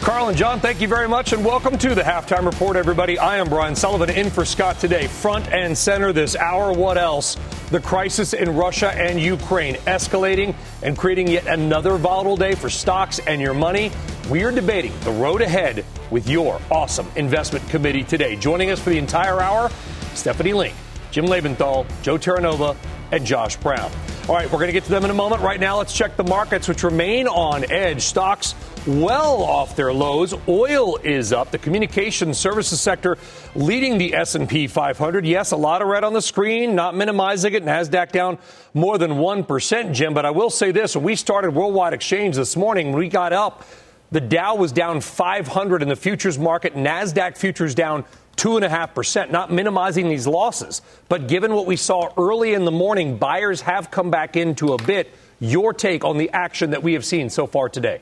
Carl and John, thank you very much, and welcome to the halftime report, everybody. I am Brian Sullivan in for Scott today. Front and center this hour. What else? The crisis in Russia and Ukraine escalating and creating yet another volatile day for stocks and your money. We are debating the road ahead with your awesome investment committee today. Joining us for the entire hour, Stephanie Link, Jim Lebenthal, Joe Terranova, and Josh Brown. All right, we're going to get to them in a moment. Right now, let's check the markets, which remain on edge. Stocks well off their lows. Oil is up. The communication services sector leading the S&P 500. Yes, a lot of red on the screen, not minimizing it. Nasdaq down more than 1%, Jim. But I will say this, when we started Worldwide Exchange this morning, we got up, the Dow was down 500 in the futures market. Nasdaq futures down 2.5%, not minimizing these losses. But given what we saw early in the morning, buyers have come back into a bit. Your take on the action that we have seen so far today?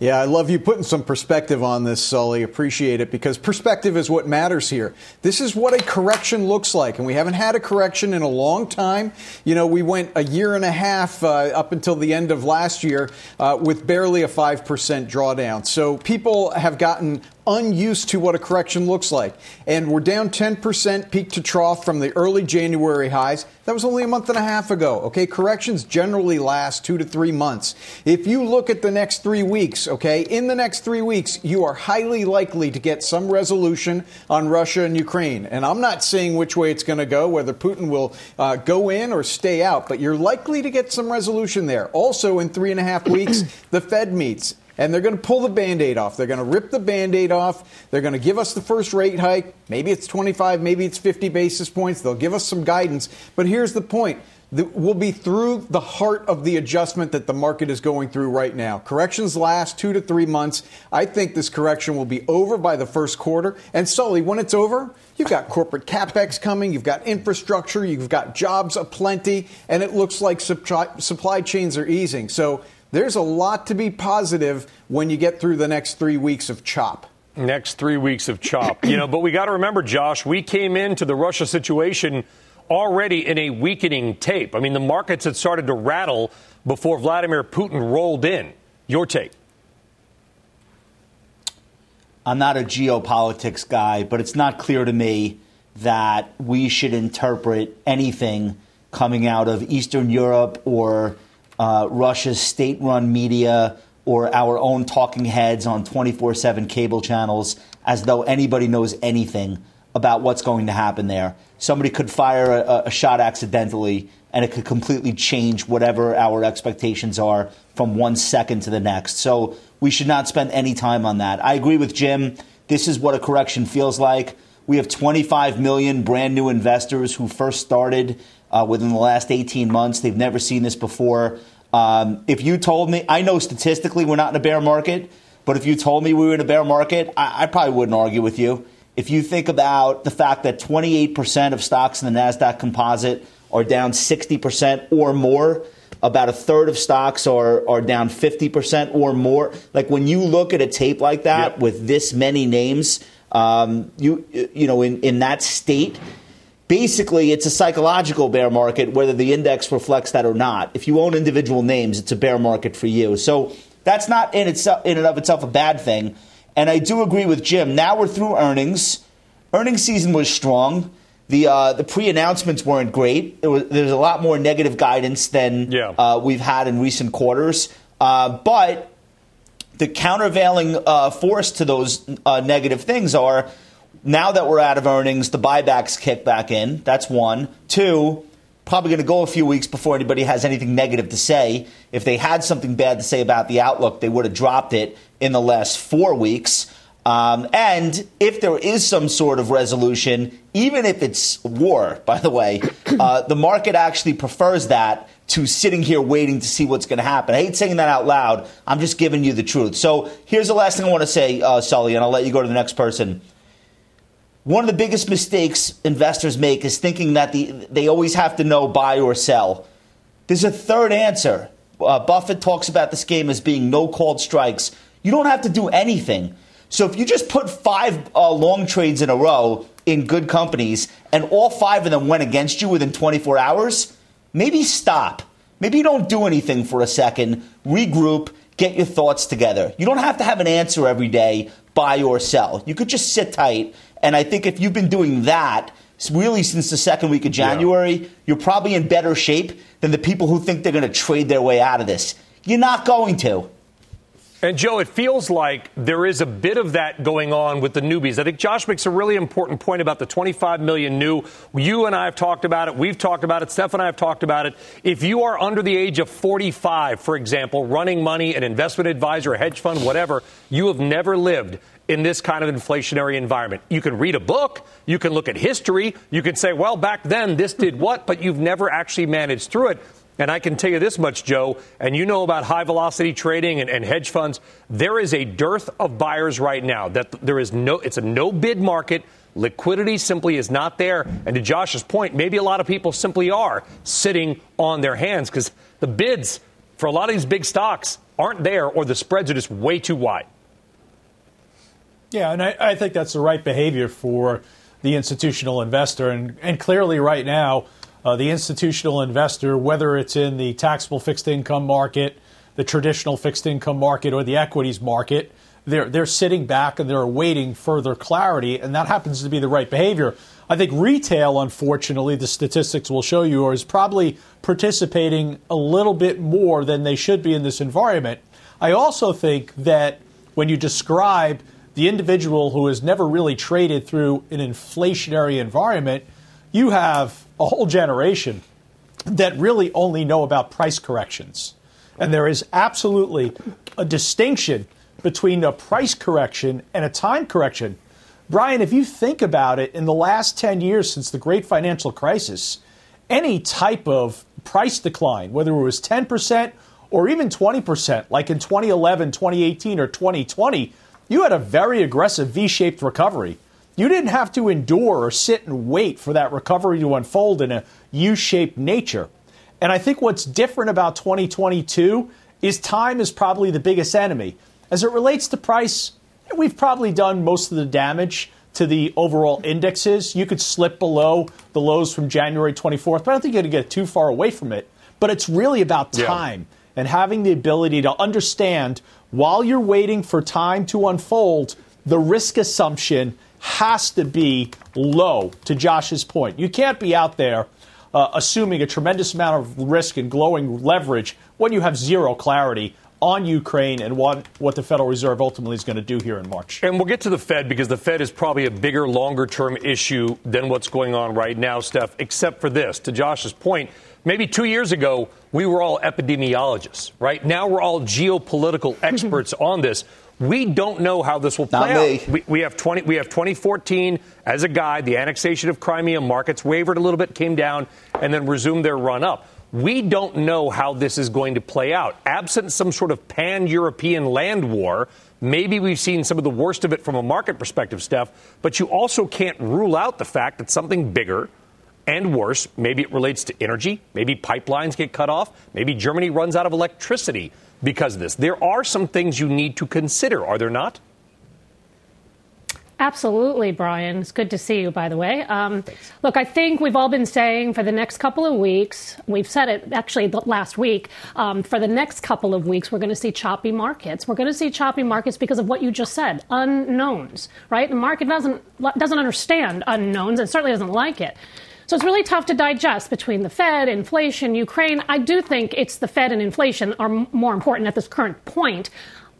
Yeah, I love you putting some perspective on this, Sully. Appreciate it because perspective is what matters here. This is what a correction looks like, and we haven't had a correction in a long time. You know, we went a year and a half uh, up until the end of last year uh, with barely a 5% drawdown. So people have gotten unused to what a correction looks like. And we're down 10% peak to trough from the early January highs. That was only a month and a half ago. Okay, corrections generally last two to three months. If you look at the next three weeks, okay, in the next three weeks, you are highly likely to get some resolution on Russia and Ukraine. And I'm not saying which way it's going to go, whether Putin will uh, go in or stay out, but you're likely to get some resolution there. Also, in three and a half weeks, the Fed meets and they're going to pull the band aid off. They're going to rip the band aid off. They're going to give us the first rate hike. Maybe it's 25, maybe it's 50 basis points. They'll give us some guidance. But here's the point we'll be through the heart of the adjustment that the market is going through right now. Corrections last two to three months. I think this correction will be over by the first quarter. And Sully, when it's over, you've got corporate capex coming, you've got infrastructure, you've got jobs aplenty, and it looks like supply, supply chains are easing. So there's a lot to be positive when you get through the next three weeks of chop. Next three weeks of chop. you know, but we got to remember, Josh, we came into the Russia situation already in a weakening tape. I mean, the markets had started to rattle before Vladimir Putin rolled in. Your take? I'm not a geopolitics guy, but it's not clear to me that we should interpret anything coming out of Eastern Europe or uh, Russia's state run media or our own talking heads on 24 7 cable channels as though anybody knows anything about what's going to happen there. Somebody could fire a, a, shot accidentally and it could completely change whatever our expectations are from one second to the next. So we should not spend any time on that. I agree with Jim. This is what a correction feels like. We have 25 million brand new investors who first started uh, within the last 18 months. They've never seen this before. Um, if you told me, I know statistically we're not in a bear market, but if you told me we were in a bear market, I, I probably wouldn't argue with you. If you think about the fact that 28% of stocks in the NASDAQ composite are down 60% or more, about a third of stocks are, are down 50% or more. Like when you look at a tape like that yep. with this many names, um, you, you know, in, in that state, basically it's a psychological bear market, whether the index reflects that or not. If you own individual names, it's a bear market for you. So that's not in itself in and of itself a bad thing. And I do agree with Jim. Now we're through earnings. Earnings season was strong. The uh, the pre announcements weren't great. Was, there's a lot more negative guidance than yeah. uh, we've had in recent quarters. Uh, but the countervailing uh, force to those uh, negative things are now that we're out of earnings, the buybacks kick back in. That's one. Two, probably going to go a few weeks before anybody has anything negative to say. If they had something bad to say about the outlook, they would have dropped it in the last four weeks. Um, and if there is some sort of resolution, even if it's war, by the way, uh, the market actually prefers that to sitting here waiting to see what's going to happen. I hate saying that out loud. I'm just giving you the truth. So here's the last thing I want to say, uh, Sully, and I'll let you go to the next person. One of the biggest mistakes investors make is thinking that the, they always have to know buy or sell. There's a third answer. Uh, Buffett talks about this game as being no called strikes. You don't have to do anything. So if you just put five uh, long trades in a row in good companies and all five of them went against you within 24 hours, maybe stop. Maybe you don't do anything for a second, regroup, get your thoughts together. You don't have to have an answer every day, buy or sell. You could just sit tight. And I think if you've been doing that, really since the second week of January, yeah. you're probably in better shape than the people who think they're going to trade their way out of this. You're not going to. And Joe, it feels like there is a bit of that going on with the newbies. I think Josh makes a really important point about the 25 million new. You and I have talked about it. We've talked about it. Steph and I have talked about it. If you are under the age of 45, for example, running money, an investment advisor, a hedge fund, whatever, you have never lived in this kind of inflationary environment. You can read a book, you can look at history, you can say, well, back then this did what, but you've never actually managed through it. And I can tell you this much, Joe, and you know about high velocity trading and, and, hedge funds. There is a dearth of buyers right now. That there is no, it's a no bid market. Liquidity simply is not there. And to Josh's point, maybe a lot of people simply are sitting on their hands because the bids for a lot of these big stocks aren't there or the spreads are just way too wide. Yeah, and I, I think that's the right behavior for the institutional investor. And, and clearly, right now, uh, the institutional investor, whether it's in the taxable fixed income market, the traditional fixed income market, or the equities market, they're, they're sitting back and they're awaiting further clarity, and that happens to be the right behavior. I think retail, unfortunately, the statistics will show you, is probably participating a little bit more than they should be in this environment. I also think that when you describe the individual who has never really traded through an inflationary environment, you have a whole generation that really only know about price corrections. And there is absolutely a distinction between a price correction and a time correction. Brian, if you think about it, in the last 10 years since the great financial crisis, any type of price decline, whether it was 10% or even 20%, like in 2011, 2018, or 2020, you had a very aggressive V shaped recovery. You didn't have to endure or sit and wait for that recovery to unfold in a U shaped nature. And I think what's different about 2022 is time is probably the biggest enemy. As it relates to price, we've probably done most of the damage to the overall indexes. You could slip below the lows from January 24th, but I don't think you're going to get too far away from it. But it's really about time yeah. and having the ability to understand while you're waiting for time to unfold the risk assumption has to be low, to Josh's point. You can't be out there uh, assuming a tremendous amount of risk and glowing leverage when you have zero clarity on Ukraine and what, what the Federal Reserve ultimately is going to do here in March. And we'll get to the Fed because the Fed is probably a bigger, longer term issue than what's going on right now, Steph, except for this. To Josh's point, maybe two years ago, we were all epidemiologists, right? Now we're all geopolitical experts on this. We don't know how this will play out. We, we, have 20, we have 2014 as a guide. The annexation of Crimea, markets wavered a little bit, came down, and then resumed their run up. We don't know how this is going to play out. Absent some sort of pan European land war, maybe we've seen some of the worst of it from a market perspective, Steph, but you also can't rule out the fact that something bigger and worse, maybe it relates to energy, maybe pipelines get cut off, maybe Germany runs out of electricity because of this. There are some things you need to consider, are there not? Absolutely, Brian. It's good to see you, by the way. Um, look, I think we've all been saying for the next couple of weeks, we've said it actually last week, um, for the next couple of weeks, we're going to see choppy markets. We're going to see choppy markets because of what you just said unknowns, right? The market doesn't, doesn't understand unknowns and certainly doesn't like it. So it's really tough to digest between the Fed, inflation, Ukraine. I do think it's the Fed and inflation are more important at this current point.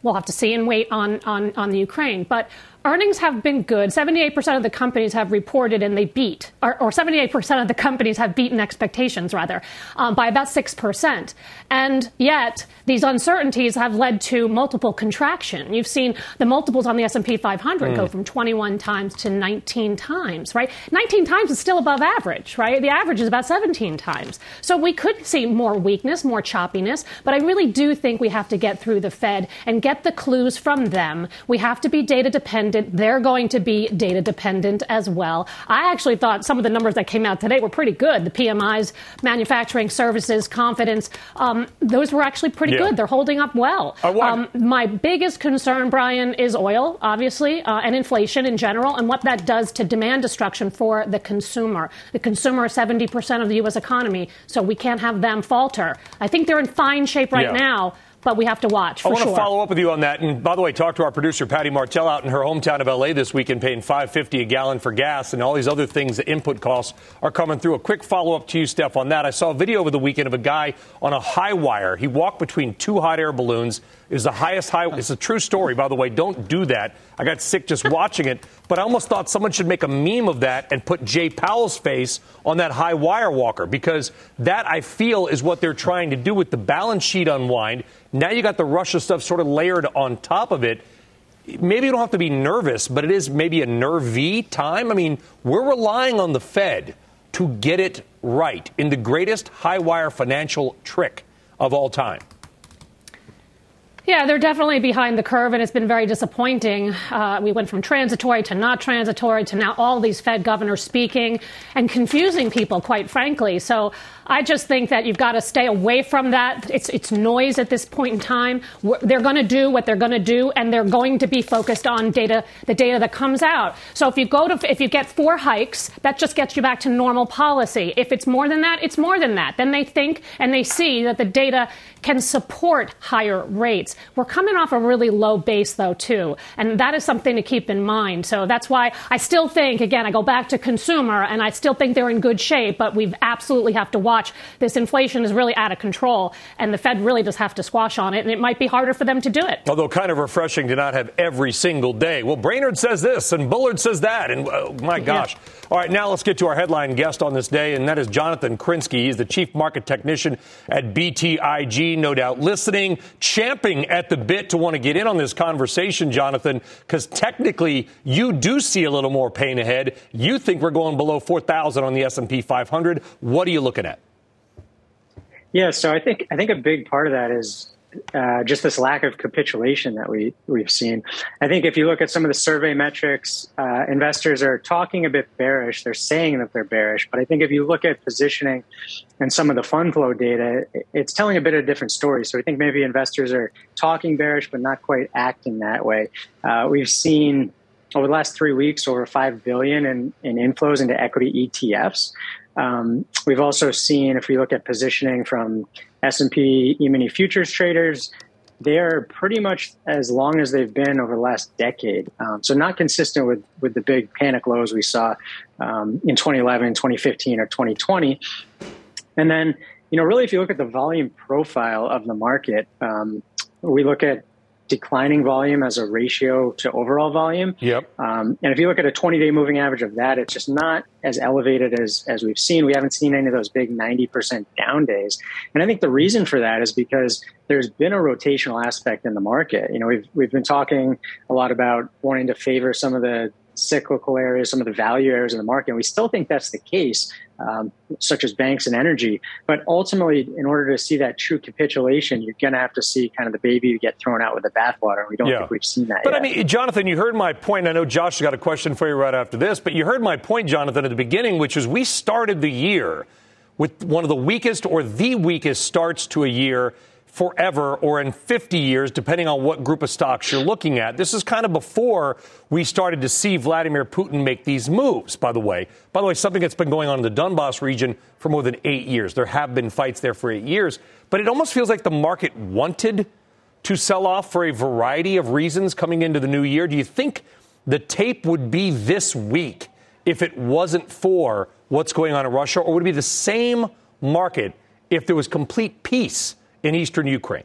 We'll have to see and wait on, on, on the Ukraine. But earnings have been good. 78% of the companies have reported and they beat, or, or 78% of the companies have beaten expectations, rather, um, by about 6%. And yet, these uncertainties have led to multiple contraction. You've seen the multiples on the S&P 500 mm. go from 21 times to 19 times, right? 19 times is still above average, right? The average is about 17 times. So we could see more weakness, more choppiness, but I really do think we have to get through the Fed and get the clues from them. We have to be data dependent. They're going to be data dependent as well. I actually thought some of the numbers that came out today were pretty good. The PMIs, manufacturing services, confidence, um, those were actually pretty yeah. good. They're holding up well. Um, my biggest concern, Brian, is oil, obviously, uh, and inflation in general, and what that does to demand destruction for the consumer. The consumer is 70% of the U.S. economy, so we can't have them falter. I think they're in fine shape right yeah. now but we have to watch. I want sure. to follow up with you on that. And by the way, talk to our producer Patty Martell out in her hometown of LA this weekend, paying 5.50 a gallon for gas, and all these other things. The input costs are coming through. A quick follow up to you, Steph, on that. I saw a video over the weekend of a guy on a high wire. He walked between two hot air balloons. Was the highest high. It's a true story, by the way. Don't do that. I got sick just watching it. But I almost thought someone should make a meme of that and put Jay Powell's face on that high wire walker because that I feel is what they're trying to do with the balance sheet unwind. Now you got the Russia stuff sort of layered on top of it. Maybe you don't have to be nervous, but it is maybe a nervy time. I mean, we're relying on the Fed to get it right in the greatest high wire financial trick of all time. Yeah, they're definitely behind the curve, and it's been very disappointing. Uh, we went from transitory to not transitory to now all these Fed governors speaking and confusing people, quite frankly. So I just think that you've got to stay away from that. It's, it's noise at this point in time. They're going to do what they're going to do, and they're going to be focused on data, the data that comes out. So if you go to, if you get four hikes, that just gets you back to normal policy. If it's more than that, it's more than that. Then they think and they see that the data can support higher rates. We're coming off a really low base, though, too, and that is something to keep in mind. So that's why I still think, again, I go back to consumer, and I still think they're in good shape, but we absolutely have to watch watch. This inflation is really out of control, and the Fed really does have to squash on it, and it might be harder for them to do it. Although kind of refreshing to not have every single day. Well, Brainard says this, and Bullard says that, and oh, my gosh. Yeah. All right, now let's get to our headline guest on this day, and that is Jonathan Krinsky. He's the chief market technician at BTIG, no doubt listening, champing at the bit to want to get in on this conversation, Jonathan, because technically you do see a little more pain ahead. You think we're going below 4,000 on the S&P 500. What are you looking at? Yeah, so I think I think a big part of that is uh, just this lack of capitulation that we we've seen. I think if you look at some of the survey metrics, uh, investors are talking a bit bearish. They're saying that they're bearish, but I think if you look at positioning and some of the fund flow data, it's telling a bit of a different story. So I think maybe investors are talking bearish, but not quite acting that way. Uh, we've seen over the last three weeks over five billion in, in inflows into equity ETFs. Um, we've also seen, if we look at positioning from S&P E-mini futures traders, they're pretty much as long as they've been over the last decade. Um, so not consistent with, with the big panic lows we saw um, in 2011, 2015, or 2020. And then, you know, really, if you look at the volume profile of the market, um, we look at declining volume as a ratio to overall volume. Yep. Um, and if you look at a 20 day moving average of that, it's just not as elevated as, as we've seen. We haven't seen any of those big 90% down days. And I think the reason for that is because there's been a rotational aspect in the market. You know, we've, we've been talking a lot about wanting to favor some of the cyclical areas, some of the value areas in the market. And we still think that's the case, um, such as banks and energy. But ultimately, in order to see that true capitulation, you're going to have to see kind of the baby get thrown out with the bathwater. We don't yeah. think we've seen that but yet. I mean, Jonathan, you heard my point. I know Josh has got a question for you right after this, but you heard my point, Jonathan, at the beginning, which is we started the year with one of the weakest or the weakest starts to a year forever or in 50 years, depending on what group of stocks you're looking at. This is kind of before we started to see Vladimir Putin make these moves, by the way. By the way, something that's been going on in the Donbass region for more than eight years. There have been fights there for eight years, but it almost feels like the market wanted to sell off for a variety of reasons coming into the new year. Do you think the tape would be this week if it wasn't for what's going on in Russia, or would it be the same market if there was complete peace? In eastern Ukraine?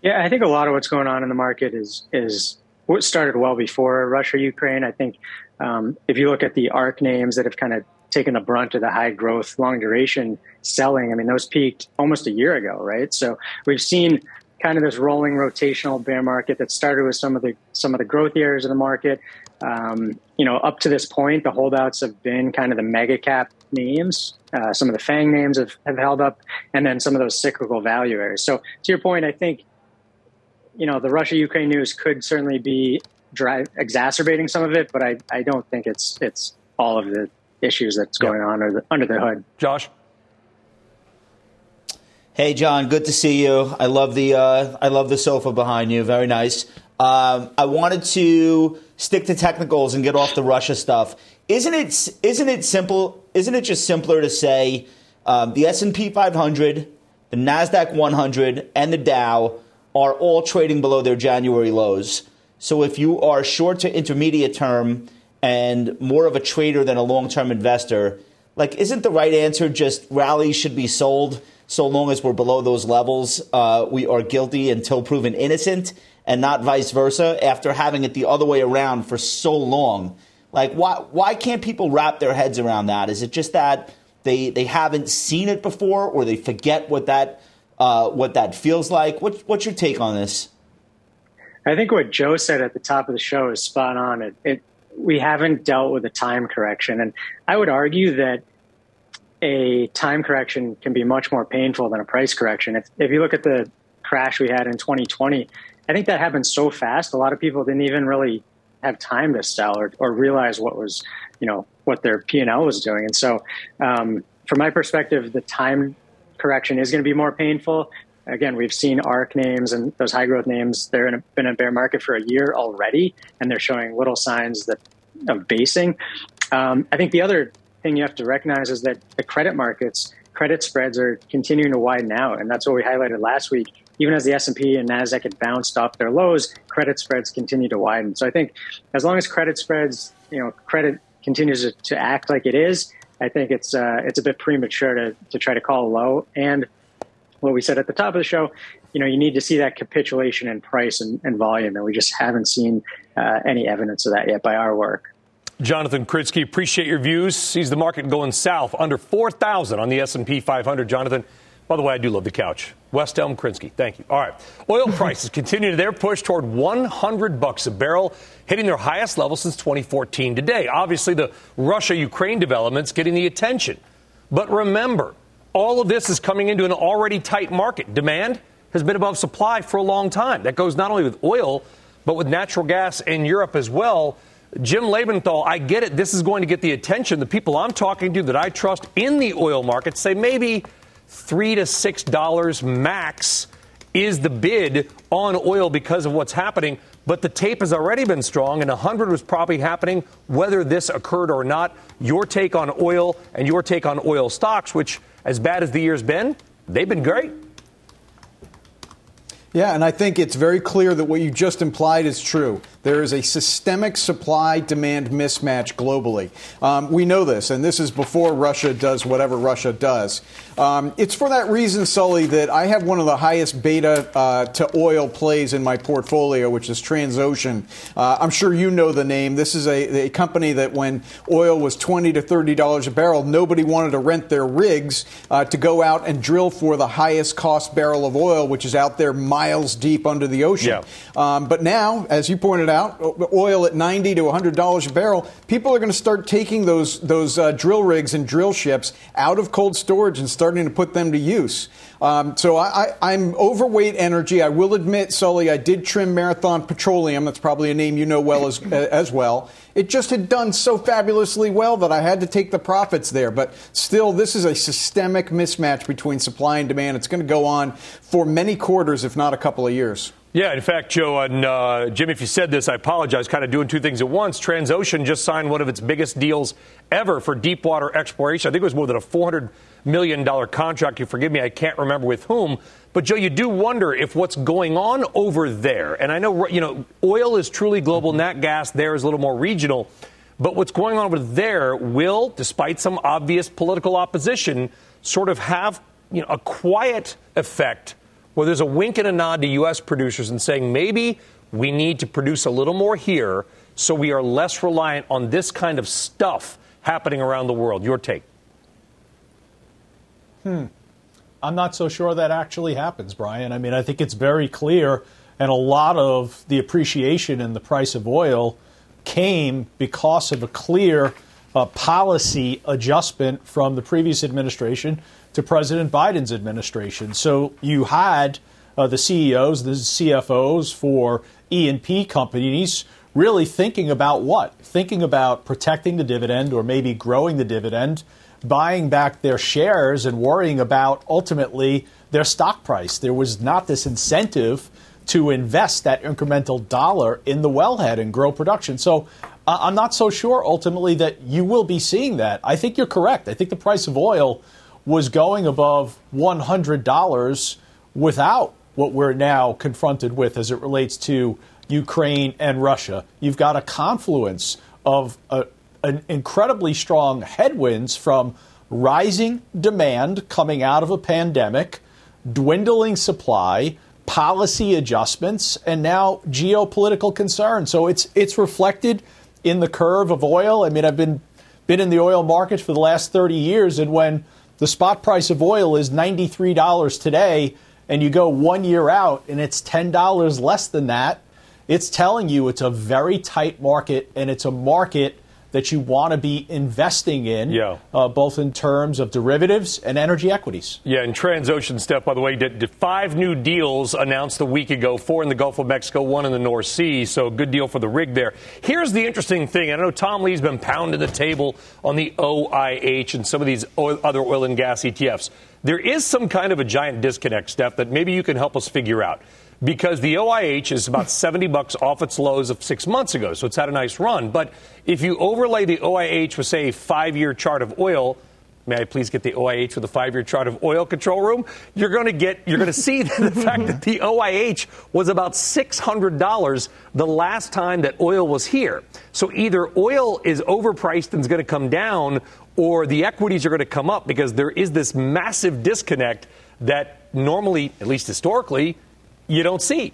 Yeah, I think a lot of what's going on in the market is is what started well before Russia Ukraine. I think um, if you look at the ARK names that have kind of taken the brunt of the high growth, long duration selling, I mean, those peaked almost a year ago, right? So we've seen kind of this rolling rotational bear market that started with some of the some of the growth areas of the market. Um, you know, up to this point, the holdouts have been kind of the mega cap names. Uh, some of the FANG names have, have held up, and then some of those cyclical value areas. So, to your point, I think you know the Russia Ukraine news could certainly be drive exacerbating some of it, but I, I don't think it's it's all of the issues that's going on under the, under the hood. Josh. Hey John, good to see you. I love the uh, I love the sofa behind you. Very nice. Um, I wanted to stick to technicals and get off the Russia stuff. Isn't it isn't it simple? Isn't it just simpler to say um, the S and P 500, the Nasdaq 100, and the Dow are all trading below their January lows. So if you are short to intermediate term and more of a trader than a long term investor, like isn't the right answer just rallies should be sold? so long as we're below those levels, uh, we are guilty until proven innocent, and not vice versa. After having it the other way around for so long, like why why can't people wrap their heads around that? Is it just that they they haven't seen it before, or they forget what that uh, what that feels like? What, what's your take on this? I think what Joe said at the top of the show is spot on. It, it we haven't dealt with a time correction, and I would argue that a time correction can be much more painful than a price correction. If, if you look at the crash we had in 2020, I think that happened so fast. A lot of people didn't even really have time to sell or, or realize what was, you know, what their P and L was doing. And so, um, from my perspective, the time correction is going to be more painful. Again, we've seen ARK names and those high growth names. They're in a, been in a bear market for a year already, and they're showing little signs that of basing. Um, I think the other thing you have to recognize is that the credit markets, credit spreads are continuing to widen out, and that's what we highlighted last week. Even as the S and Nasdaq had bounced off their lows, credit spreads continue to widen. So I think as long as credit spreads, you know, credit continues to, to act like it is, I think it's uh, it's a bit premature to to try to call low. And what we said at the top of the show, you know, you need to see that capitulation in price and, and volume, and we just haven't seen uh, any evidence of that yet by our work. Jonathan Krinsky, appreciate your views. Sees the market going south under 4,000 on the S&P 500. Jonathan, by the way, I do love the couch. West Elm Krinsky, thank you. All right, oil prices continue their push toward 100 bucks a barrel, hitting their highest level since 2014 today. Obviously, the Russia-Ukraine developments getting the attention. But remember, all of this is coming into an already tight market. Demand has been above supply for a long time. That goes not only with oil, but with natural gas in Europe as well. Jim Lebenthal, I get it. This is going to get the attention. The people I'm talking to that I trust in the oil market say maybe three to six dollars max is the bid on oil because of what's happening. But the tape has already been strong, and 100 was probably happening whether this occurred or not. Your take on oil and your take on oil stocks, which, as bad as the year's been, they've been great. Yeah, and I think it's very clear that what you just implied is true. There is a systemic supply demand mismatch globally. Um, we know this, and this is before Russia does whatever Russia does. Um, it's for that reason, Sully, that I have one of the highest beta uh, to oil plays in my portfolio, which is Transocean. Uh, I'm sure you know the name. This is a, a, company that when oil was 20 to $30 a barrel, nobody wanted to rent their rigs uh, to go out and drill for the highest cost barrel of oil, which is out there miles deep under the ocean. Yeah. Um, but now, as you pointed out, out, oil at 90 to 100 dollars a barrel, people are going to start taking those those uh, drill rigs and drill ships out of cold storage and starting to put them to use. Um, so I, am overweight energy. I will admit, Sully, I did trim Marathon Petroleum. That's probably a name you know well as as well. It just had done so fabulously well that I had to take the profits there. But still, this is a systemic mismatch between supply and demand. It's going to go on for many quarters, if not a couple of years. Yeah, in fact, Joe and uh, Jim, if you said this, I apologize. Kind of doing two things at once. Transocean just signed one of its biggest deals ever for deep water exploration. I think it was more than a $400 million contract. You forgive me, I can't remember with whom. But, Joe, you do wonder if what's going on over there, and I know, you know, oil is truly global, nat gas there is a little more regional. But what's going on over there will, despite some obvious political opposition, sort of have you know, a quiet effect where there's a wink and a nod to U.S. producers and saying maybe we need to produce a little more here so we are less reliant on this kind of stuff happening around the world. Your take? Hmm. I'm not so sure that actually happens, Brian. I mean, I think it's very clear, and a lot of the appreciation in the price of oil came because of a clear uh, policy adjustment from the previous administration to President Biden's administration. So you had uh, the CEOs, the CFOs for E&P companies really thinking about what? Thinking about protecting the dividend or maybe growing the dividend, buying back their shares and worrying about ultimately their stock price. There was not this incentive to invest that incremental dollar in the wellhead and grow production. So uh, I'm not so sure ultimately that you will be seeing that. I think you're correct. I think the price of oil was going above $100 without what we're now confronted with as it relates to Ukraine and Russia. You've got a confluence of a, uh, an incredibly strong headwinds from rising demand coming out of a pandemic, dwindling supply, policy adjustments, and now geopolitical concerns. So it's it's reflected in the curve of oil. I mean, I've been been in the oil market for the last 30 years, and when the spot price of oil is $93 today, and you go one year out and it's $10 less than that, it's telling you it's a very tight market and it's a market that you want to be investing in, yeah. uh, both in terms of derivatives and energy equities. Yeah, and Transocean, Steph, by the way, did, did, five new deals announced a week ago four in the Gulf of Mexico, one in the North Sea. So, good deal for the rig there. Here's the interesting thing I know Tom Lee's been pounding the table on the OIH and some of these oil, other oil and gas ETFs. There is some kind of a giant disconnect, Steph, that maybe you can help us figure out because the OIH is about 70 bucks off its lows of six months ago. So it's had a nice run. But if you overlay the OIH with, say, a five year chart of oil, may I please get the OIH with a five year chart of oil control room? You're going to get, you're going to see the fact that the OIH was about $600 the last time that oil was here. So either oil is overpriced and is going to come down, or the equities are going to come up because there is this massive disconnect that normally, at least historically, you don't see.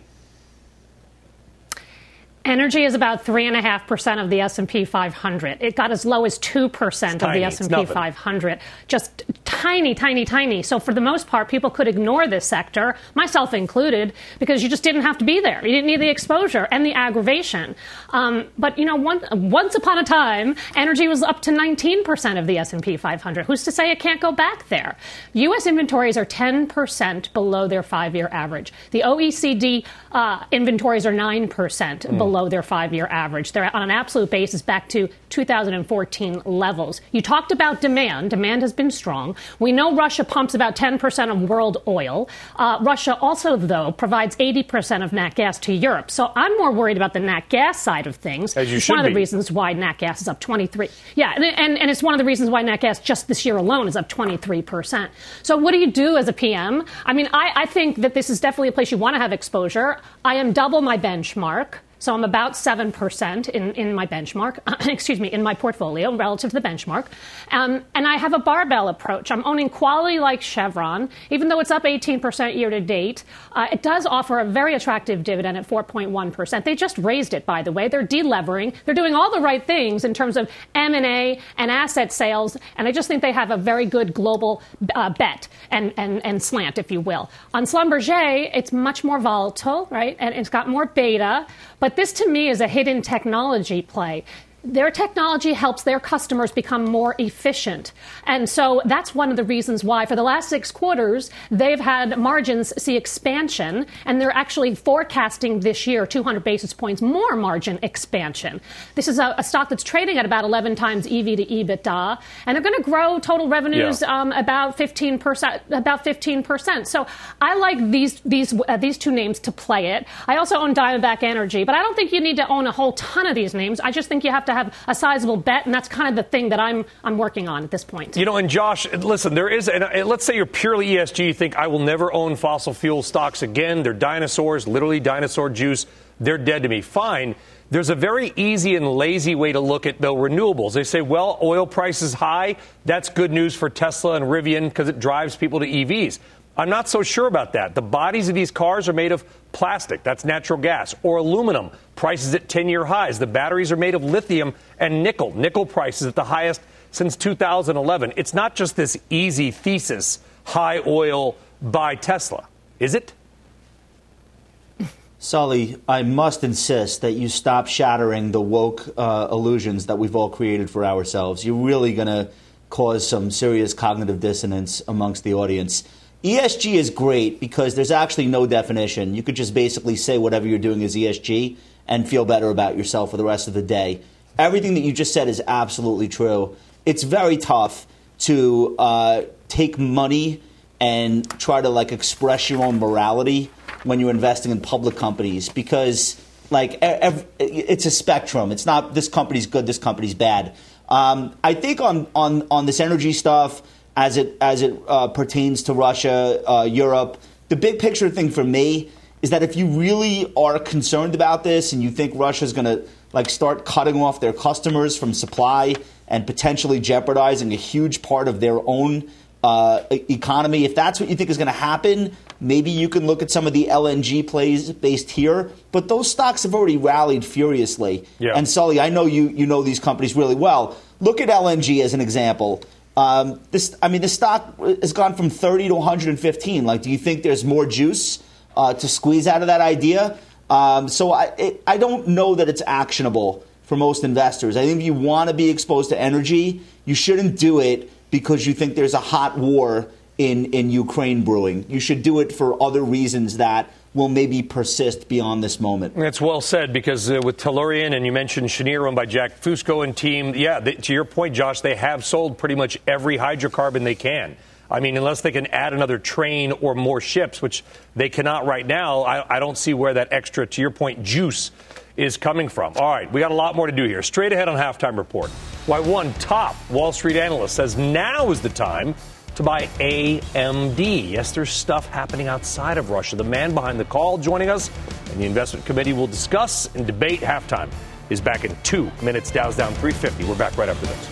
Energy is about three and a half percent of the S and P 500. It got as low as two percent of the S and P 500. Just tiny, tiny, tiny. So for the most part, people could ignore this sector, myself included, because you just didn't have to be there. You didn't need the exposure and the aggravation. Um, but you know, one, once upon a time, energy was up to 19 percent of the S and P 500. Who's to say it can't go back there? U.S. inventories are 10 percent below their five-year average. The OECD uh, inventories are 9 percent mm. below below their five year average. They're on an absolute basis back to 2014 levels. You talked about demand. Demand has been strong. We know Russia pumps about 10% of world oil. Uh, Russia also, though, provides 80% of nat gas to Europe. So I'm more worried about the nat gas side of things. As you should one of the be. reasons why nat gas is up 23. Yeah, and, and, and it's one of the reasons why nat gas just this year alone is up 23%. So what do you do as a PM? I mean, I, I think that this is definitely a place you want to have exposure. I am double my benchmark. So I'm about 7% in, in my benchmark, excuse me, in my portfolio relative to the benchmark. Um, and I have a barbell approach. I'm owning quality like Chevron, even though it's up 18% year to date. Uh, it does offer a very attractive dividend at 4.1%. They just raised it, by the way. They're delevering. They're doing all the right things in terms of M&A and asset sales. And I just think they have a very good global uh, bet and, and, and slant, if you will. On Schlumberger, it's much more volatile, right? And it's got more beta. But this to me is a hidden technology play their technology helps their customers become more efficient. And so that's one of the reasons why, for the last six quarters, they've had margins see expansion, and they're actually forecasting this year 200 basis points more margin expansion. This is a, a stock that's trading at about 11 times EV to EBITDA, and they're going to grow total revenues yeah. um, about 15%. About 15%. So I like these these uh, these two names to play it. I also own Diamondback Energy, but I don't think you need to own a whole ton of these names. I just think you have to to have a sizable bet, and that's kind of the thing that I'm I'm working on at this point. You know, and Josh, listen, there is, and uh, let's say you're purely ESG, you think I will never own fossil fuel stocks again. They're dinosaurs, literally dinosaur juice. They're dead to me. Fine. There's a very easy and lazy way to look at the renewables. They say, well, oil price is high. That's good news for Tesla and Rivian because it drives people to EVs. I'm not so sure about that. The bodies of these cars are made of plastic, that's natural gas, or aluminum, prices at 10 year highs. The batteries are made of lithium and nickel, nickel prices at the highest since 2011. It's not just this easy thesis high oil, buy Tesla, is it? Sully, I must insist that you stop shattering the woke uh, illusions that we've all created for ourselves. You're really going to cause some serious cognitive dissonance amongst the audience. ESG is great because there's actually no definition. You could just basically say whatever you're doing is ESG and feel better about yourself for the rest of the day. Everything that you just said is absolutely true. It's very tough to uh, take money and try to like express your own morality when you're investing in public companies because like ev- it's a spectrum. It's not this company's good, this company's bad. Um, I think on, on, on this energy stuff, as it as it uh, pertains to Russia, uh, Europe. The big picture thing for me is that if you really are concerned about this and you think Russia is going to like start cutting off their customers from supply and potentially jeopardizing a huge part of their own uh, economy, if that's what you think is going to happen, maybe you can look at some of the LNG plays based here. But those stocks have already rallied furiously. Yeah. And Sully, I know you you know these companies really well. Look at LNG as an example. Um, this, I mean, the stock has gone from 30 to 115. Like, do you think there's more juice uh, to squeeze out of that idea? Um, so I, it, I don't know that it's actionable for most investors. I think if you want to be exposed to energy, you shouldn't do it because you think there's a hot war in, in Ukraine brewing. You should do it for other reasons that will maybe persist beyond this moment. That's well said because uh, with Tellurian and you mentioned Cheniere owned by Jack Fusco and team, yeah, they, to your point, Josh, they have sold pretty much every hydrocarbon they can. I mean, unless they can add another train or more ships, which they cannot right now, I, I don't see where that extra, to your point, juice is coming from. All right, we got a lot more to do here. Straight ahead on halftime report. Why one top Wall Street analyst says now is the time to buy AMD. Yes, there's stuff happening outside of Russia. The man behind the call joining us, and the investment committee will discuss and debate halftime. Is back in two minutes. Dow's down 350. We're back right after this.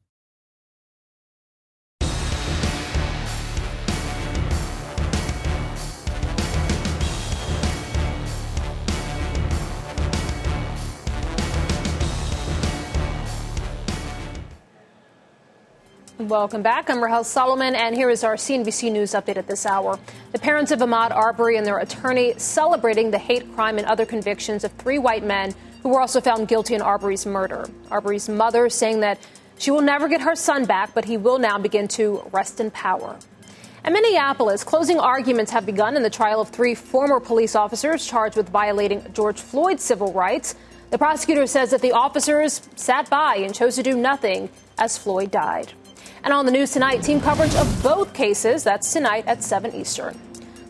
Welcome back. I'm Rahel Solomon, and here is our CNBC News update at this hour. The parents of Ahmaud Arbery and their attorney celebrating the hate crime and other convictions of three white men who were also found guilty in Arbery's murder. Arbery's mother saying that she will never get her son back, but he will now begin to rest in power. In Minneapolis, closing arguments have begun in the trial of three former police officers charged with violating George Floyd's civil rights. The prosecutor says that the officers sat by and chose to do nothing as Floyd died. And on the news tonight, team coverage of both cases. That's tonight at 7 Eastern.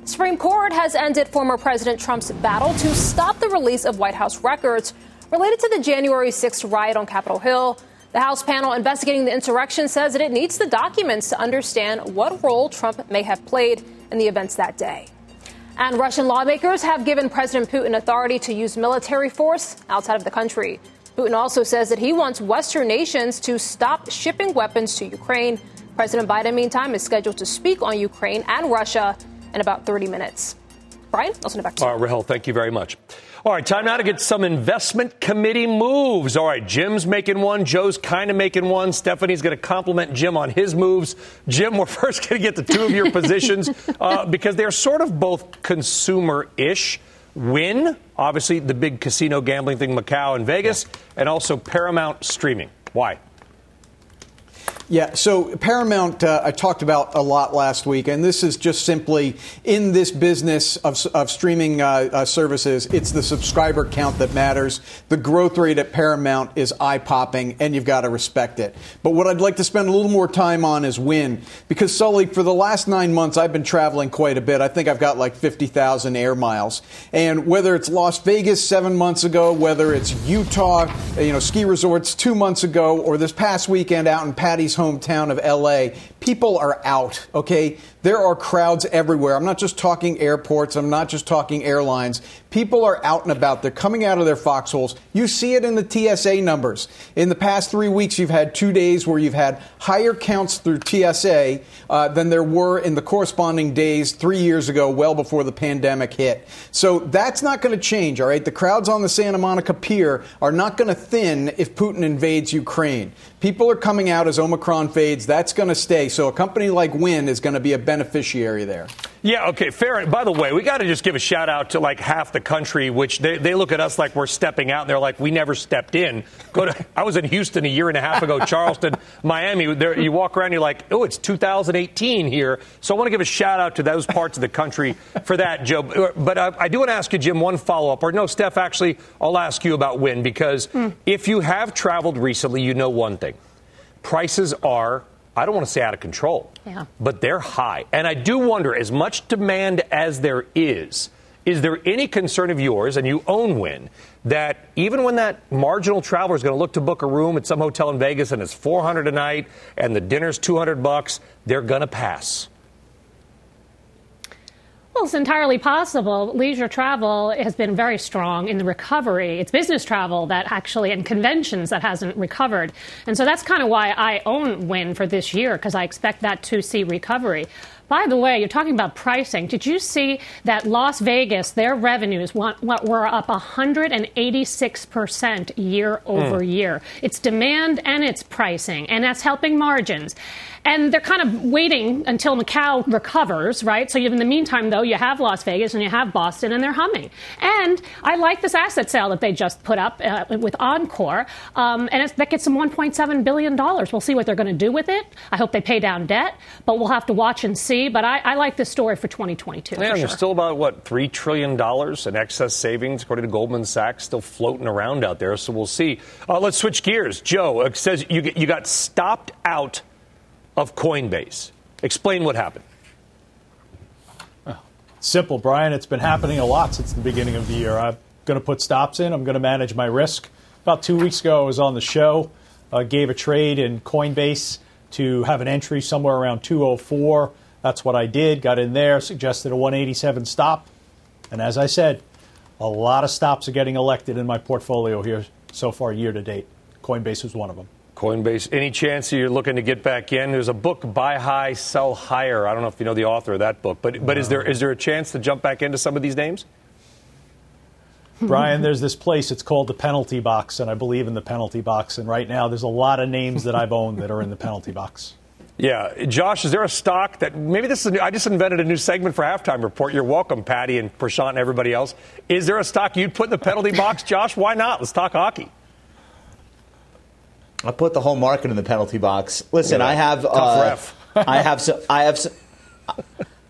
The Supreme Court has ended former President Trump's battle to stop the release of White House records related to the January 6th riot on Capitol Hill. The House panel investigating the insurrection says that it needs the documents to understand what role Trump may have played in the events that day. And Russian lawmakers have given President Putin authority to use military force outside of the country. Putin also says that he wants Western nations to stop shipping weapons to Ukraine. President Biden, meantime, is scheduled to speak on Ukraine and Russia in about 30 minutes. Brian, I'll send it back to you. All right, Rahel, thank you very much. All right, time now to get some investment committee moves. All right, Jim's making one. Joe's kind of making one. Stephanie's going to compliment Jim on his moves. Jim, we're first going to get the two of your positions uh, because they're sort of both consumer ish. Wynn, obviously, the big casino gambling thing, Macau and Vegas, and also Paramount streaming. Why? Yeah, so Paramount, uh, I talked about a lot last week, and this is just simply in this business of, of streaming uh, uh, services, it's the subscriber count that matters. The growth rate at Paramount is eye popping, and you've got to respect it. But what I'd like to spend a little more time on is Wynn, because Sully, for the last nine months, I've been traveling quite a bit. I think I've got like 50,000 air miles. And whether it's Las Vegas seven months ago, whether it's Utah, you know, ski resorts two months ago, or this past weekend out in Patty's hometown of LA, people are out, okay? There are crowds everywhere. I'm not just talking airports, I'm not just talking airlines. People are out and about. They're coming out of their foxholes. You see it in the TSA numbers. In the past three weeks, you've had two days where you've had higher counts through TSA uh, than there were in the corresponding days three years ago, well before the pandemic hit. So that's not going to change, all right? The crowds on the Santa Monica Pier are not going to thin if Putin invades Ukraine. People are coming out as Omicron fades. That's going to stay. So a company like Wynn is going to be a beneficiary there. Yeah, okay, fair. By the way, we got to just give a shout out to like half the country, which they, they look at us like we're stepping out, and they're like, we never stepped in. Go to, I was in Houston a year and a half ago, Charleston, Miami. There, you walk around, you're like, oh, it's 2018 here. So I want to give a shout out to those parts of the country for that, Joe. But I, I do want to ask you, Jim, one follow up. Or no, Steph, actually, I'll ask you about Wynn because mm. if you have traveled recently, you know one thing prices are I don't want to say out of control, yeah. but they're high. And I do wonder, as much demand as there is, is there any concern of yours, and you own Wynn, that even when that marginal traveler is going to look to book a room at some hotel in Vegas and it's 400 a night and the dinner's 200 bucks, they're going to pass? Well, it's entirely possible. Leisure travel has been very strong in the recovery. It's business travel that actually, and conventions that hasn't recovered. And so that's kind of why I own Wynn for this year, because I expect that to see recovery. By the way, you're talking about pricing. Did you see that Las Vegas, their revenues were up 186% year over mm. year? It's demand and it's pricing, and that's helping margins. And they're kind of waiting until Macau recovers, right? So in the meantime, though, you have Las Vegas and you have Boston, and they're humming. And I like this asset sale that they just put up uh, with Encore, um, and that gets them $1.7 billion. We'll see what they're going to do with it. I hope they pay down debt, but we'll have to watch and see. But I, I like this story for 2022. Yeah, for there's still about, what, $3 trillion in excess savings, according to Goldman Sachs, still floating around out there. So we'll see. Uh, let's switch gears. Joe uh, says you, you got stopped out of Coinbase. Explain what happened. Simple, Brian. It's been happening a lot since the beginning of the year. I'm going to put stops in. I'm going to manage my risk. About two weeks ago, I was on the show, uh, gave a trade in Coinbase to have an entry somewhere around 204. That's what I did. Got in there, suggested a 187 stop. And as I said, a lot of stops are getting elected in my portfolio here so far year to date. Coinbase was one of them. Coinbase. Any chance you're looking to get back in? There's a book, Buy High, Sell Higher. I don't know if you know the author of that book, but but is there is there a chance to jump back into some of these names? Brian, there's this place. It's called the Penalty Box, and I believe in the Penalty Box. And right now, there's a lot of names that I've owned that are in the Penalty Box. Yeah, Josh, is there a stock that maybe this is? A new, I just invented a new segment for halftime report. You're welcome, Patty and Prashant and everybody else. Is there a stock you'd put in the penalty box, Josh? Why not? Let's talk hockey. I put the whole market in the penalty box. Listen, I have uh, I have some I have some,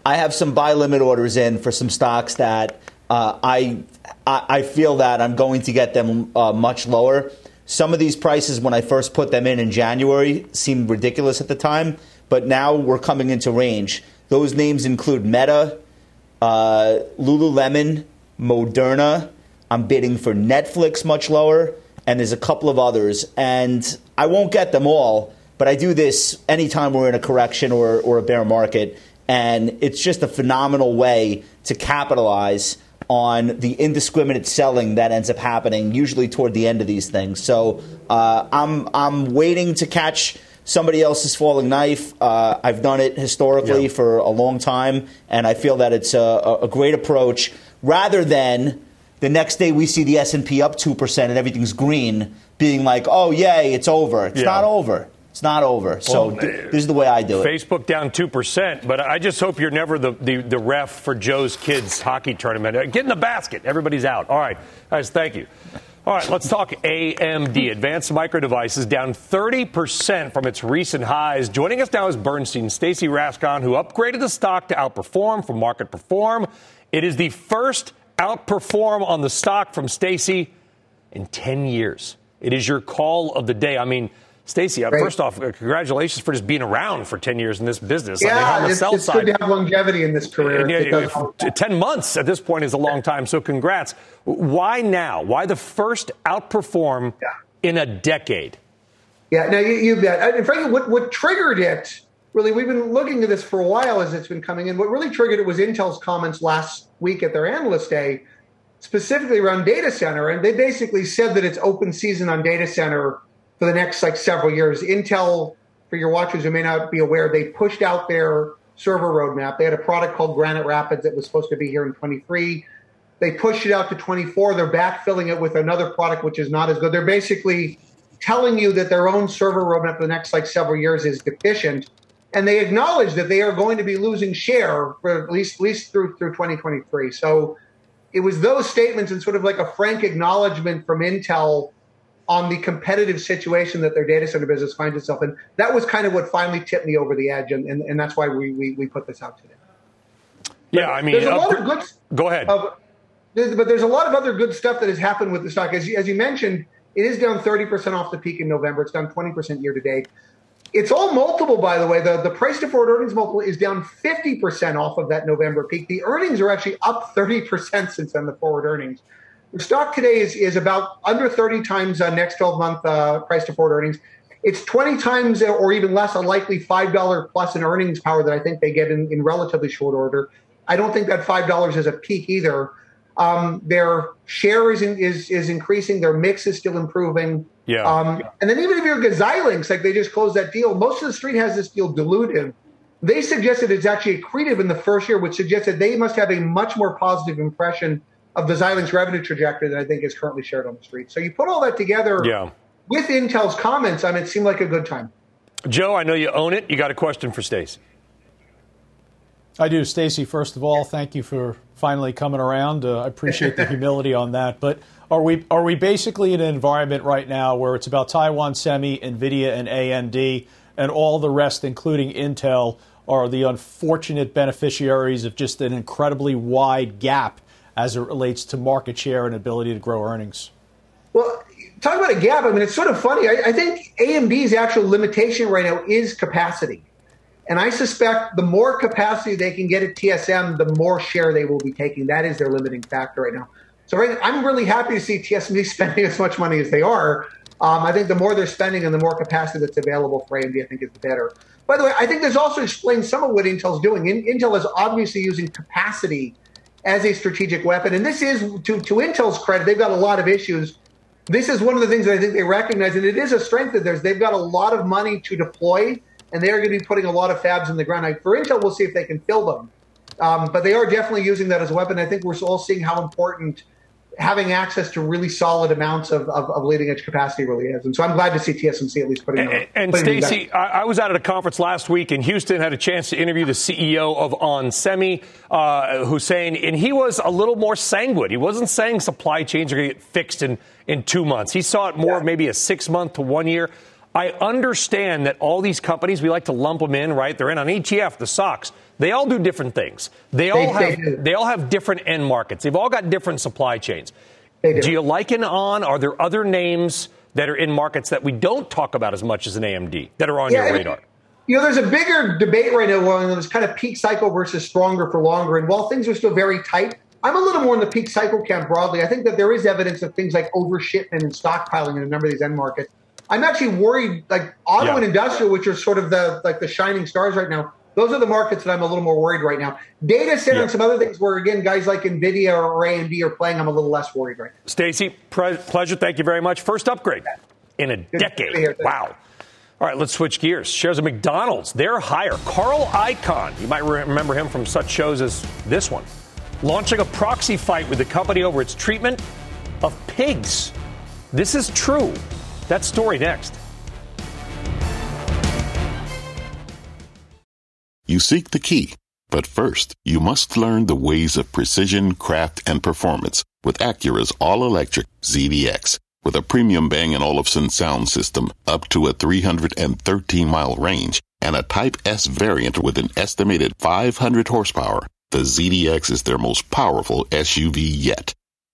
I have some buy limit orders in for some stocks that uh, I, I feel that I'm going to get them uh, much lower. Some of these prices, when I first put them in in January, seemed ridiculous at the time, but now we're coming into range. Those names include Meta, uh, Lululemon, Moderna. I'm bidding for Netflix much lower and there's a couple of others, and I won't get them all, but I do this anytime we're in a correction or, or a bear market, and it's just a phenomenal way to capitalize on the indiscriminate selling that ends up happening usually toward the end of these things. So uh, I'm I'm waiting to catch somebody else's falling knife. Uh, I've done it historically yeah. for a long time, and I feel that it's a, a great approach rather than the next day we see the S&P up 2% and everything's green being like, "Oh, yay, it's over." It's yeah. not over. It's not over. So well, this is the way I do it. Facebook down 2%, but I just hope you're never the, the, the ref for Joe's kids' hockey tournament. Uh, get in the basket. Everybody's out. All right. Guys, thank you. All right, let's talk AMD. Advanced Micro Devices down 30% from its recent highs. Joining us now is Bernstein Stacy Rasgon, who upgraded the stock to outperform from market perform. It is the first outperform on the stock from Stacy in 10 years. It is your call of the day. I mean, Stacy, uh, first off, uh, congratulations for just being around for 10 years in this business. Yeah, I mean, it's, it's good to have longevity in this career. Yeah, 10 months at this point is a long time, so congrats. Why now? Why the first outperform yeah. in a decade? Yeah, now you, you bet. And frankly, what, what triggered it, really, we've been looking at this for a while as it's been coming in. What really triggered it was Intel's comments last week at their analyst day, specifically around data center. And they basically said that it's open season on data center for the next like several years. Intel, for your watchers who may not be aware, they pushed out their server roadmap. They had a product called Granite Rapids that was supposed to be here in 23. They pushed it out to 24. They're backfilling it with another product which is not as good. They're basically telling you that their own server roadmap for the next like several years is deficient. And they acknowledge that they are going to be losing share for at least at least through through 2023. So it was those statements and sort of like a frank acknowledgement from Intel on the competitive situation that their data center business finds itself in. That was kind of what finally tipped me over the edge, and, and, and that's why we, we, we, put this out today. Yeah, I mean, there's a lot uh, of good. Go ahead. Of, but there's a lot of other good stuff that has happened with the stock. As you, as you mentioned, it is down 30% off the peak in November. It's down 20% year to date. It's all multiple, by the way. The, the price to forward earnings multiple is down 50% off of that November peak. The earnings are actually up 30% since then, the forward earnings. The stock today is, is about under 30 times uh, next 12 month uh, price to forward earnings. It's 20 times or even less a likely $5 plus in earnings power that I think they get in, in relatively short order. I don't think that $5 is a peak either. Um, their share is, in, is, is increasing. Their mix is still improving. Yeah. Um, and then even if you're Xilinx, like they just closed that deal, most of the street has this deal dilutive. They suggested it's actually accretive in the first year, which suggests that they must have a much more positive impression of the Xilinx revenue trajectory that I think is currently shared on the street. So you put all that together yeah. with Intel's comments, I mean, it seemed like a good time. Joe, I know you own it. You got a question for Stacy. I do. Stacy, first of all, thank you for finally coming around. Uh, I appreciate the humility on that. But are we are we basically in an environment right now where it's about Taiwan Semi, Nvidia, and AMD, and all the rest, including Intel, are the unfortunate beneficiaries of just an incredibly wide gap as it relates to market share and ability to grow earnings? Well, talk about a gap. I mean, it's sort of funny. I, I think AMD's actual limitation right now is capacity. And I suspect the more capacity they can get at TSM, the more share they will be taking. That is their limiting factor right now. So right, I'm really happy to see TSMC spending as much money as they are. Um, I think the more they're spending and the more capacity that's available for AMD, I think is better. By the way, I think this also explains some of what Intel's doing. Intel is obviously using capacity as a strategic weapon. And this is, to, to Intel's credit, they've got a lot of issues. This is one of the things that I think they recognize, and it is a strength of theirs. They've got a lot of money to deploy, and they're going to be putting a lot of fabs in the ground. For Intel, we'll see if they can fill them. Um, but they are definitely using that as a weapon. I think we're all seeing how important having access to really solid amounts of, of, of, leading edge capacity really is. And so I'm glad to see TSMC at least putting And, and Stacy, I, I, was out at a conference last week in Houston, had a chance to interview the CEO of onsemi, uh, Hassane, and he was a little more sanguine. He wasn't saying supply chains are going to get fixed in, in two months. He saw it more yeah. maybe a six month to one year. I understand that all these companies, we like to lump them in, right? They're in on ETF, the SOX. They all do different things. They all they, have they, they all have different end markets. They've all got different supply chains. Do. do. you liken on? Are there other names that are in markets that we don't talk about as much as an AMD that are on yeah, your radar? You know, there's a bigger debate right now on this kind of peak cycle versus stronger for longer. And while things are still very tight, I'm a little more in the peak cycle camp broadly. I think that there is evidence of things like overshipment and stockpiling in a number of these end markets. I'm actually worried, like auto yeah. and industrial, which are sort of the like the shining stars right now. Those are the markets that I'm a little more worried right now. Data center yeah. and some other things where, again, guys like NVIDIA or AMD are playing, I'm a little less worried right now. Stacy, pre- pleasure. Thank you very much. First upgrade in a Good decade. Wow. All right, let's switch gears. Shares of McDonald's, they're higher. Carl Icahn, you might remember him from such shows as this one, launching a proxy fight with the company over its treatment of pigs. This is true. That story next. You seek the key, but first, you must learn the ways of precision, craft, and performance with Acura's all-electric ZDX. With a premium Bang & Olufsen sound system up to a 313-mile range and a Type S variant with an estimated 500 horsepower, the ZDX is their most powerful SUV yet.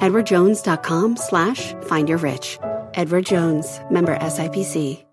EdwardJones.com slash find your rich. Edward Jones, member SIPC.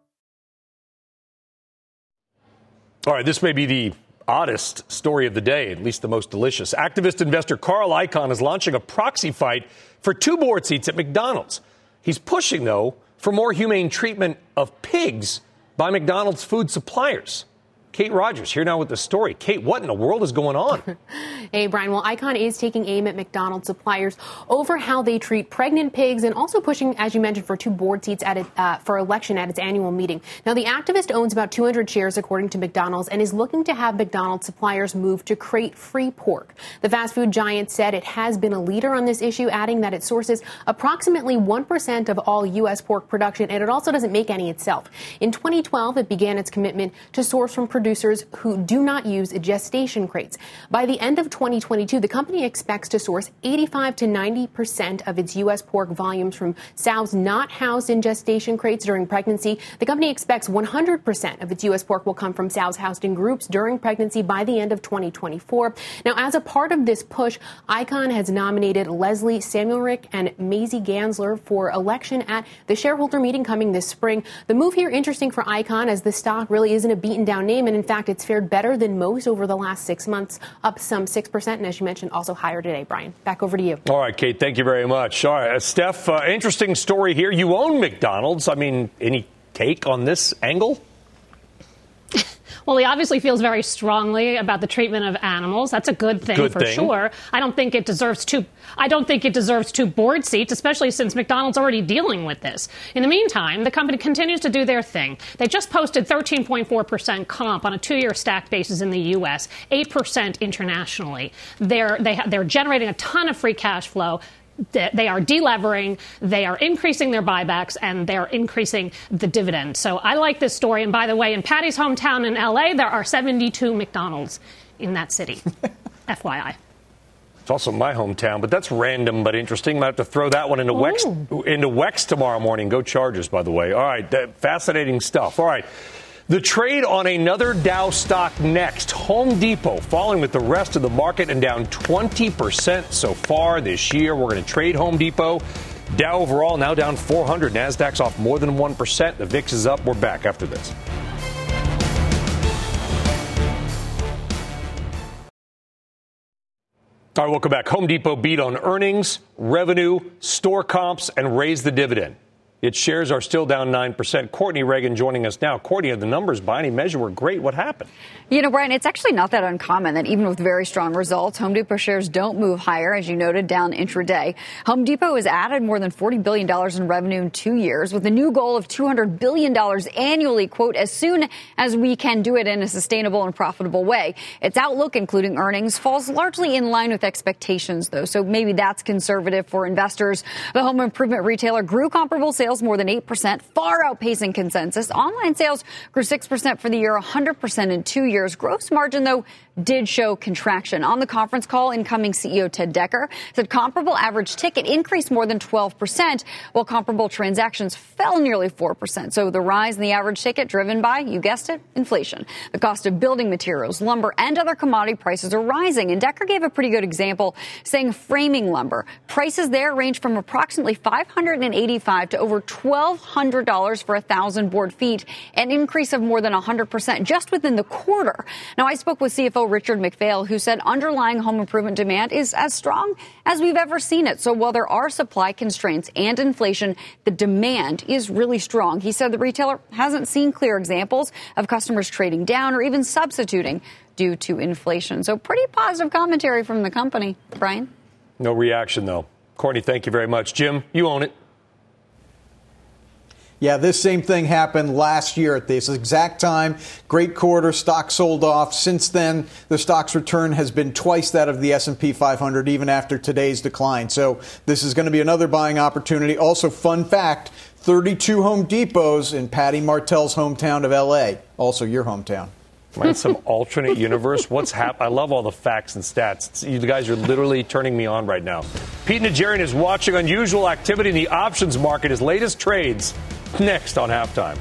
All right, this may be the oddest story of the day, at least the most delicious. Activist investor Carl Icahn is launching a proxy fight for two board seats at McDonald's. He's pushing, though, for more humane treatment of pigs by McDonald's food suppliers. Kate Rogers here now with the story. Kate, what in the world is going on? hey, Brian. Well, Icahn is taking aim at McDonald's suppliers over how they treat pregnant pigs and also pushing, as you mentioned, for two board seats at it, uh, for election at its annual meeting. Now, the activist owns about 200 shares, according to McDonald's, and is looking to have McDonald's suppliers move to crate free pork. The fast food giant said it has been a leader on this issue, adding that it sources approximately 1% of all U.S. pork production, and it also doesn't make any itself. In 2012, it began its commitment to source from producers who do not use gestation crates. By the end of 2022, the company expects to source 85 to 90 percent of its U.S. pork volumes from sows not housed in gestation crates during pregnancy. The company expects 100 percent of its U.S. pork will come from sows housed in groups during pregnancy by the end of 2024. Now, as a part of this push, Icahn has nominated Leslie Samuelrich and Maisie Ganzler for election at the shareholder meeting coming this spring. The move here interesting for Icahn as the stock really isn't a beaten down name and in fact, it's fared better than most over the last six months, up some 6%. And as you mentioned, also higher today. Brian, back over to you. All right, Kate, thank you very much. All right, uh, Steph, uh, interesting story here. You own McDonald's. I mean, any take on this angle? Well, he obviously feels very strongly about the treatment of animals. That's a good thing good for thing. sure. I don't think it deserves two. I don't think it deserves two board seats, especially since McDonald's already dealing with this. In the meantime, the company continues to do their thing. They just posted 13.4 percent comp on a two-year stacked basis in the U.S., eight percent internationally. They're they ha- they're generating a ton of free cash flow they are delevering, they are increasing their buybacks, and they're increasing the dividend. So I like this story. And by the way, in Patty's hometown in LA, there are 72 McDonald's in that city. FYI. It's also my hometown, but that's random but interesting. Might have to throw that one into Wex, into Wex tomorrow morning. Go Chargers, by the way. All right, that- fascinating stuff. All right. The trade on another Dow stock next. Home Depot falling with the rest of the market and down 20% so far this year. We're going to trade Home Depot. Dow overall now down 400. NASDAQ's off more than 1%. The VIX is up. We're back after this. All right, welcome back. Home Depot beat on earnings, revenue, store comps, and raised the dividend. Its shares are still down 9%. Courtney Reagan joining us now. Courtney, the numbers by any measure were great. What happened? You know, Brian, it's actually not that uncommon that even with very strong results, Home Depot shares don't move higher, as you noted, down intraday. Home Depot has added more than $40 billion in revenue in two years with a new goal of $200 billion annually, quote, as soon as we can do it in a sustainable and profitable way. Its outlook, including earnings, falls largely in line with expectations, though, so maybe that's conservative for investors. The home improvement retailer grew comparable sales more than 8%, far outpacing consensus. Online sales grew 6% for the year, 100% in two years. Gross margin, though, did show contraction. On the conference call, incoming CEO Ted Decker said comparable average ticket increased more than 12%, while comparable transactions fell nearly 4%. So the rise in the average ticket driven by, you guessed it, inflation. The cost of building materials, lumber, and other commodity prices are rising. And Decker gave a pretty good example, saying framing lumber. Prices there range from approximately 585 to over $1,200 for a thousand board feet, an increase of more than 100% just within the quarter. Now, I spoke with CFO Richard McPhail, who said underlying home improvement demand is as strong as we've ever seen it. So while there are supply constraints and inflation, the demand is really strong. He said the retailer hasn't seen clear examples of customers trading down or even substituting due to inflation. So pretty positive commentary from the company. Brian? No reaction, though. Courtney, thank you very much. Jim, you own it. Yeah, this same thing happened last year at this exact time. Great quarter, stock sold off. Since then, the stock's return has been twice that of the S&P 500 even after today's decline. So, this is going to be another buying opportunity. Also, fun fact, 32 Home Depots in Patty Martell's hometown of LA, also your hometown. Right, some alternate universe. What's happening? I love all the facts and stats. You guys are literally turning me on right now. Pete Najarian is watching unusual activity in the options market. His latest trades next on halftime.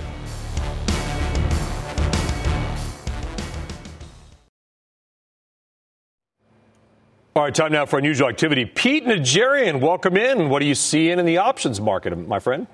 All right, time now for unusual activity. Pete Najarian, welcome in. What are you seeing in the options market, my friend?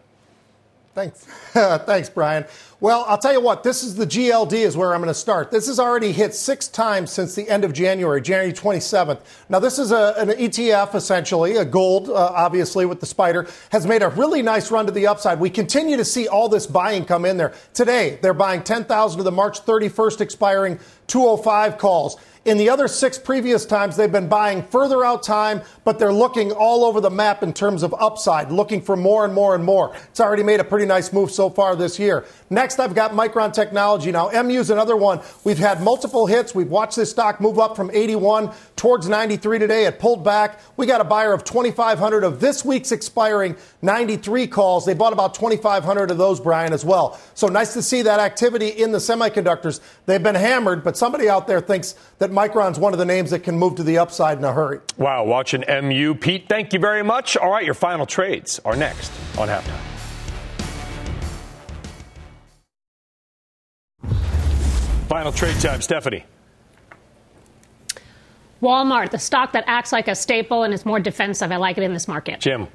Thanks. Thanks, Brian. Well, I'll tell you what, this is the GLD is where I'm going to start. This has already hit six times since the end of January, January 27th. Now, this is a, an ETF, essentially, a gold, uh, obviously, with the SPDR, has made a really nice run to the upside. We continue to see all this buying come in there. Today, they're buying 10,000 of the March 31st expiring 205 calls. In the other six previous times, they've been buying further out time, but they're looking all over the map in terms of upside, looking for more and more and more. It's already made a pretty nice move so far this year. Next, I've got Micron Technology. Now, MU is another one. We've had multiple hits. We've watched this stock move up from 81 towards 93 today. It pulled back. We got a buyer of 2,500 of this week's expiring 93 calls. They bought about 2,500 of those, Brian, as well. So nice to see that activity in the semiconductors. They've been hammered, but somebody out there thinks that Micron's one of the names that can move to the upside in a hurry. Wow, watching MU. Pete, thank you very much. All right, your final trades are next on halftime. Final trade time, Stephanie. Walmart, the stock that acts like a staple and is more defensive. I like it in this market. Jim.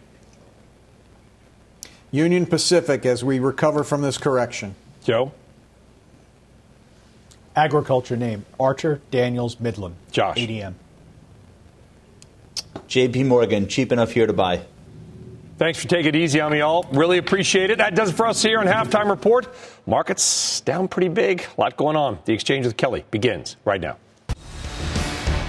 Union Pacific as we recover from this correction. Joe. Agriculture name Archer Daniels Midland. Josh. ADM. JP Morgan, cheap enough here to buy. Thanks for taking it easy on me all. Really appreciate it. That does it for us here on Halftime Report. Markets down pretty big. A lot going on. The exchange with Kelly begins right now.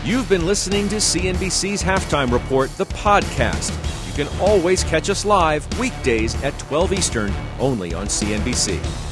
You've been listening to CNBC's Halftime Report, the podcast. You can always catch us live weekdays at 12 Eastern, only on CNBC.